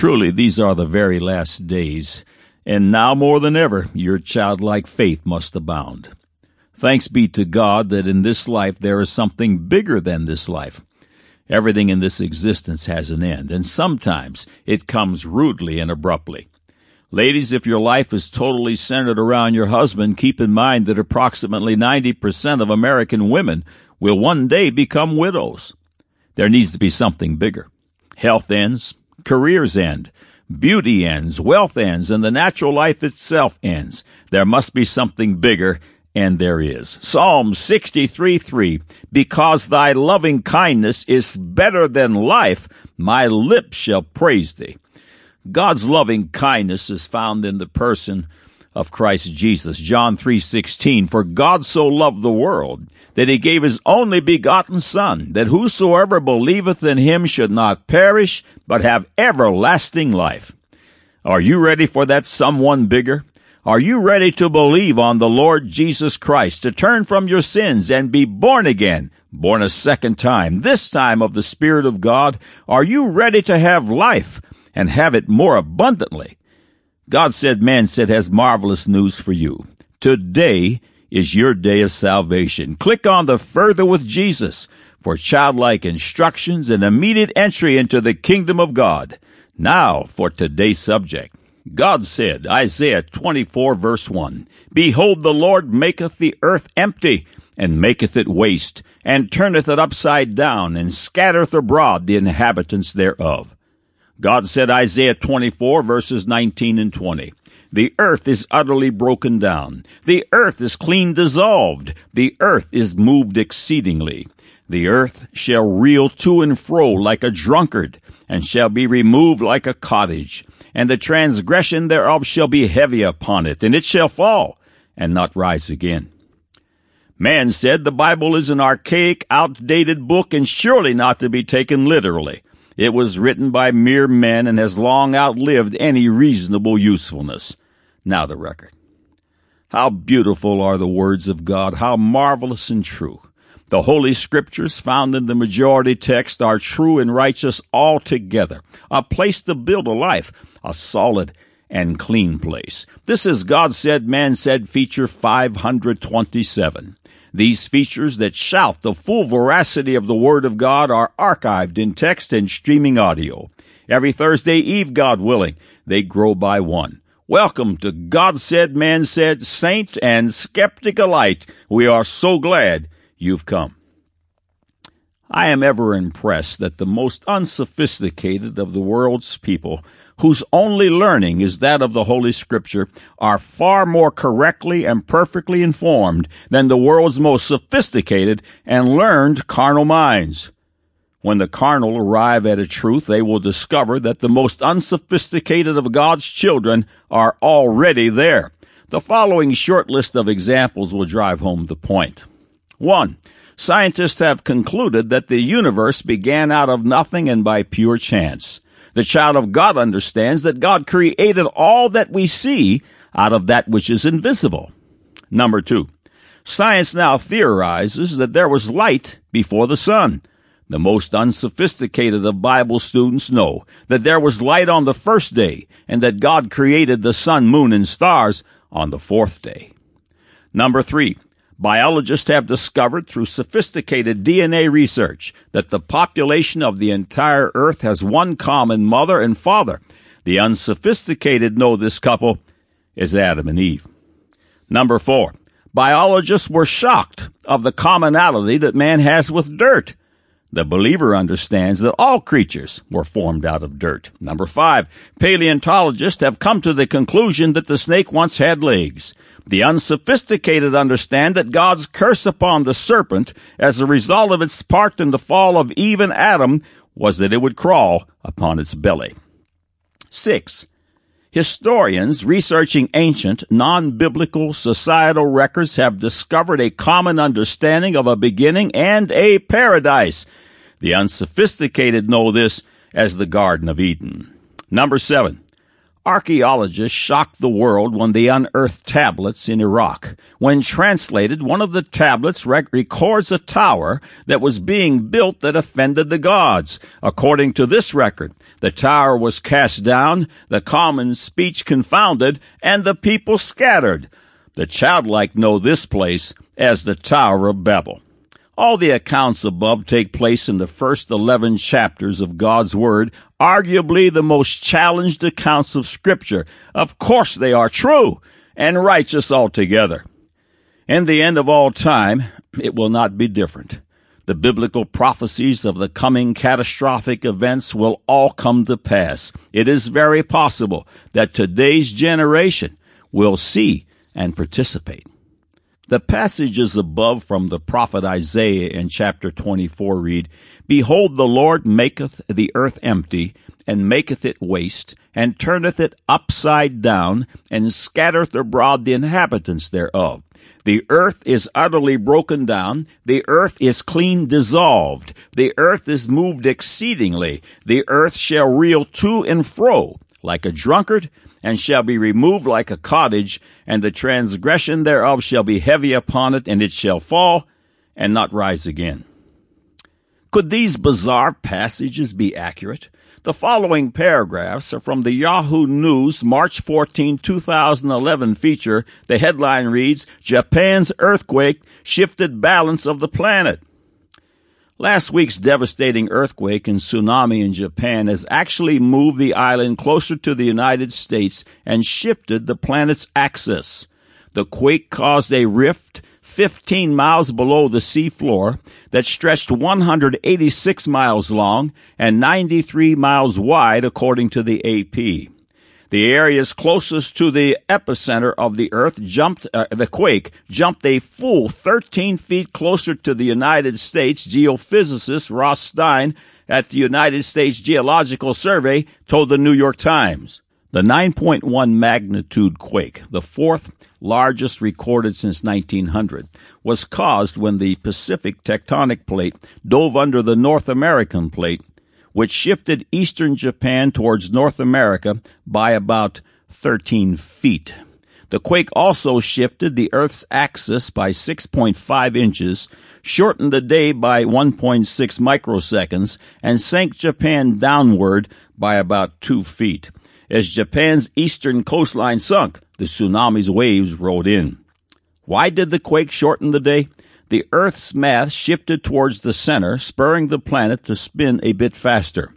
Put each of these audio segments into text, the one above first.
Truly, these are the very last days, and now more than ever, your childlike faith must abound. Thanks be to God that in this life there is something bigger than this life. Everything in this existence has an end, and sometimes it comes rudely and abruptly. Ladies, if your life is totally centered around your husband, keep in mind that approximately 90% of American women will one day become widows. There needs to be something bigger. Health ends, careers end, beauty ends, wealth ends, and the natural life itself ends. There must be something bigger, and there is. Psalm 63 3 Because thy loving kindness is better than life, my lips shall praise thee. God's loving kindness is found in the person of Christ Jesus. John 3:16 For God so loved the world that he gave his only begotten son that whosoever believeth in him should not perish but have everlasting life. Are you ready for that someone bigger? Are you ready to believe on the Lord Jesus Christ, to turn from your sins and be born again, born a second time, this time of the Spirit of God? Are you ready to have life and have it more abundantly? God said, man said, has marvelous news for you. Today is your day of salvation. Click on the Further with Jesus for childlike instructions and immediate entry into the kingdom of God. Now for today's subject. God said, Isaiah 24 verse 1, Behold, the Lord maketh the earth empty, and maketh it waste, and turneth it upside down, and scattereth abroad the inhabitants thereof. God said, Isaiah 24 verses 19 and 20, the earth is utterly broken down. The earth is clean dissolved. The earth is moved exceedingly. The earth shall reel to and fro like a drunkard, and shall be removed like a cottage. And the transgression thereof shall be heavy upon it, and it shall fall, and not rise again. Man said the Bible is an archaic, outdated book, and surely not to be taken literally. It was written by mere men and has long outlived any reasonable usefulness. Now the record. How beautiful are the words of God, how marvelous and true. The Holy Scriptures found in the majority text are true and righteous altogether, a place to build a life, a solid and clean place. This is God Said, Man Said feature 527. These features that shout the full veracity of the Word of God are archived in text and streaming audio. Every Thursday Eve, God willing, they grow by one. Welcome to God Said, Man Said, Saint and Skeptic alike. We are so glad you've come. I am ever impressed that the most unsophisticated of the world's people, whose only learning is that of the Holy Scripture, are far more correctly and perfectly informed than the world's most sophisticated and learned carnal minds. When the carnal arrive at a truth, they will discover that the most unsophisticated of God's children are already there. The following short list of examples will drive home the point. One, scientists have concluded that the universe began out of nothing and by pure chance. The child of God understands that God created all that we see out of that which is invisible. Number two, science now theorizes that there was light before the sun. The most unsophisticated of Bible students know that there was light on the first day and that God created the sun, moon, and stars on the fourth day. Number three, biologists have discovered through sophisticated DNA research that the population of the entire earth has one common mother and father. The unsophisticated know this couple is Adam and Eve. Number four, biologists were shocked of the commonality that man has with dirt. The believer understands that all creatures were formed out of dirt. Number five, paleontologists have come to the conclusion that the snake once had legs. The unsophisticated understand that God's curse upon the serpent as a result of its part in the fall of Eve and Adam was that it would crawl upon its belly. Six, Historians researching ancient, non-biblical societal records have discovered a common understanding of a beginning and a paradise. The unsophisticated know this as the Garden of Eden. Number seven. Archaeologists shocked the world when they unearthed tablets in Iraq. When translated, one of the tablets rec- records a tower that was being built that offended the gods. According to this record, the tower was cast down, the common speech confounded, and the people scattered. The childlike know this place as the Tower of Babel. All the accounts above take place in the first 11 chapters of God's Word, arguably the most challenged accounts of Scripture. Of course they are true and righteous altogether. In the end of all time, it will not be different. The biblical prophecies of the coming catastrophic events will all come to pass. It is very possible that today's generation will see and participate. The passages above from the prophet Isaiah in chapter 24 read, Behold, the Lord maketh the earth empty, and maketh it waste, and turneth it upside down, and scattereth abroad the inhabitants thereof. The earth is utterly broken down. The earth is clean dissolved. The earth is moved exceedingly. The earth shall reel to and fro like a drunkard, and shall be removed like a cottage, and the transgression thereof shall be heavy upon it, and it shall fall and not rise again. Could these bizarre passages be accurate? The following paragraphs are from the Yahoo News March 14, 2011 feature. The headline reads, Japan's earthquake shifted balance of the planet. Last week's devastating earthquake and tsunami in Japan has actually moved the island closer to the United States and shifted the planet's axis. The quake caused a rift 15 miles below the seafloor that stretched 186 miles long and 93 miles wide according to the AP. The areas closest to the epicenter of the earth jumped, uh, the quake jumped a full 13 feet closer to the United States. Geophysicist Ross Stein at the United States Geological Survey told the New York Times. The 9.1 magnitude quake, the fourth largest recorded since 1900, was caused when the Pacific tectonic plate dove under the North American plate which shifted eastern Japan towards North America by about 13 feet. The quake also shifted the Earth's axis by 6.5 inches, shortened the day by 1.6 microseconds, and sank Japan downward by about 2 feet. As Japan's eastern coastline sunk, the tsunami's waves rolled in. Why did the quake shorten the day? The Earth's mass shifted towards the center, spurring the planet to spin a bit faster.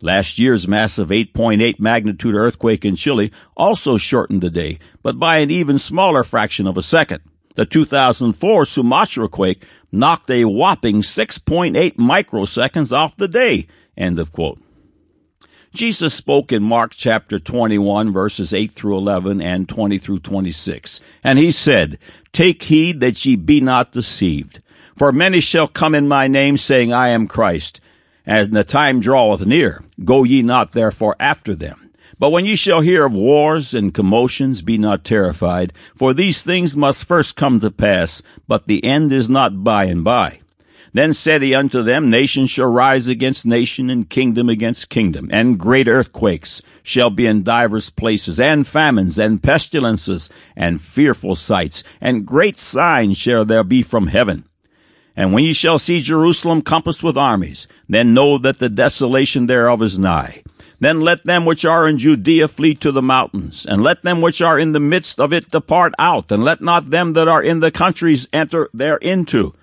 Last year's massive 8.8 magnitude earthquake in Chile also shortened the day, but by an even smaller fraction of a second. The 2004 Sumatra quake knocked a whopping 6.8 microseconds off the day. End of quote. Jesus spoke in Mark chapter 21 verses 8 through 11 and 20 through 26. And he said, Take heed that ye be not deceived. For many shall come in my name saying, I am Christ. As the time draweth near, go ye not therefore after them. But when ye shall hear of wars and commotions, be not terrified, for these things must first come to pass, but the end is not by and by. Then said he unto them, Nation shall rise against nation, and kingdom against kingdom, and great earthquakes shall be in divers places, and famines, and pestilences, and fearful sights, and great signs shall there be from heaven. And when ye shall see Jerusalem compassed with armies, then know that the desolation thereof is nigh. Then let them which are in Judea flee to the mountains, and let them which are in the midst of it depart out, and let not them that are in the countries enter thereinto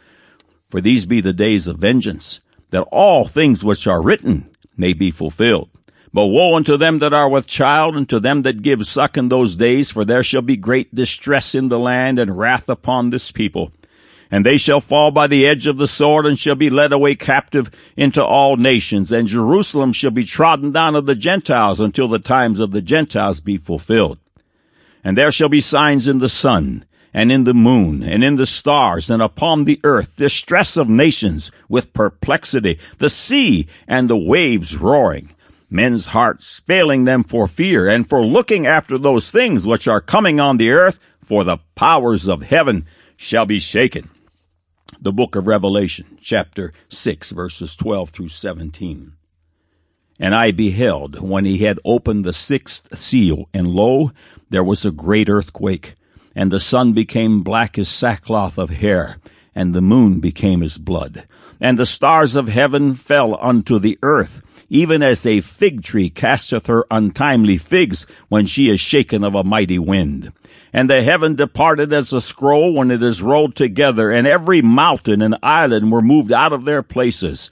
for these be the days of vengeance, that all things which are written may be fulfilled. But woe unto them that are with child, and to them that give suck in those days, for there shall be great distress in the land, and wrath upon this people. And they shall fall by the edge of the sword, and shall be led away captive into all nations, and Jerusalem shall be trodden down of the Gentiles until the times of the Gentiles be fulfilled. And there shall be signs in the sun, and in the moon, and in the stars, and upon the earth, distress of nations with perplexity, the sea and the waves roaring, men's hearts failing them for fear, and for looking after those things which are coming on the earth, for the powers of heaven shall be shaken. The book of Revelation, chapter 6, verses 12 through 17. And I beheld when he had opened the sixth seal, and lo, there was a great earthquake, and the sun became black as sackcloth of hair, and the moon became as blood, and the stars of heaven fell unto the earth, even as a fig tree casteth her untimely figs when she is shaken of a mighty wind. And the heaven departed as a scroll when it is rolled together, and every mountain and island were moved out of their places.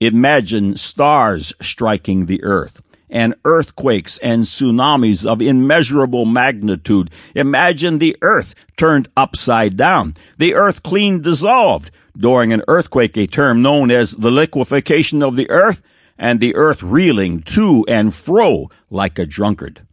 Imagine stars striking the earth and earthquakes and tsunamis of immeasurable magnitude. Imagine the earth turned upside down, the earth clean dissolved. During an earthquake, a term known as the liquefaction of the earth, and the earth reeling to and fro like a drunkard.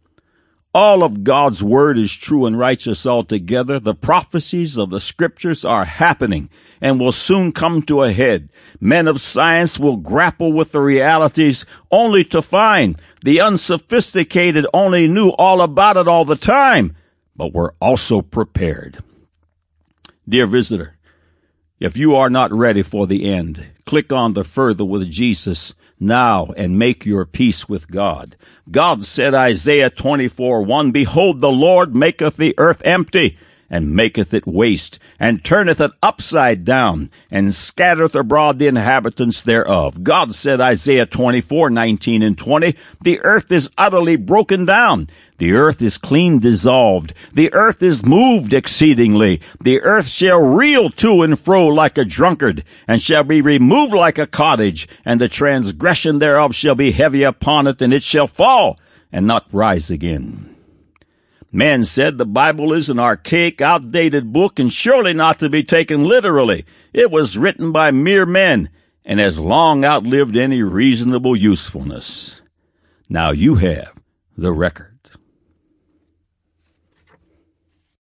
All of God's word is true and righteous altogether. The prophecies of the scriptures are happening and will soon come to a head. Men of science will grapple with the realities only to find the unsophisticated only knew all about it all the time, but were also prepared. Dear visitor, if you are not ready for the end, click on the further with Jesus now and make your peace with God. God said, Isaiah 24, 1, Behold, the Lord maketh the earth empty, and maketh it waste, and turneth it upside down, and scattereth abroad the inhabitants thereof. God said, Isaiah 24, 19 and 20, The earth is utterly broken down, the earth is clean dissolved. The earth is moved exceedingly. The earth shall reel to and fro like a drunkard, and shall be removed like a cottage, and the transgression thereof shall be heavy upon it, and it shall fall, and not rise again. Man said the Bible is an archaic, outdated book, and surely not to be taken literally. It was written by mere men, and has long outlived any reasonable usefulness. Now you have the record.